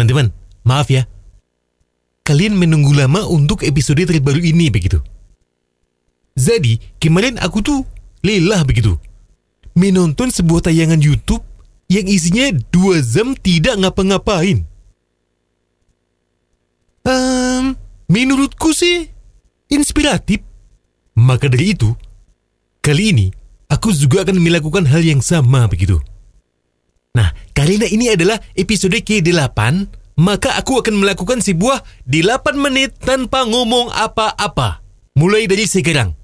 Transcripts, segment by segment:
teman-teman, maaf ya. Kalian menunggu lama untuk episode terbaru ini begitu. Jadi, kemarin aku tuh lelah begitu. Menonton sebuah tayangan YouTube yang isinya dua jam tidak ngapa-ngapain. Ehm, menurutku sih inspiratif. Maka dari itu, kali ini aku juga akan melakukan hal yang sama begitu. Nah, karena ini adalah episode ke-8, maka aku akan melakukan sebuah 8 menit tanpa ngomong apa-apa. Mulai dari sekarang.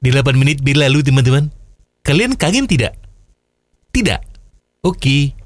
8 menit berlalu teman-teman. Kalian kangen tidak? Tidak? Oke.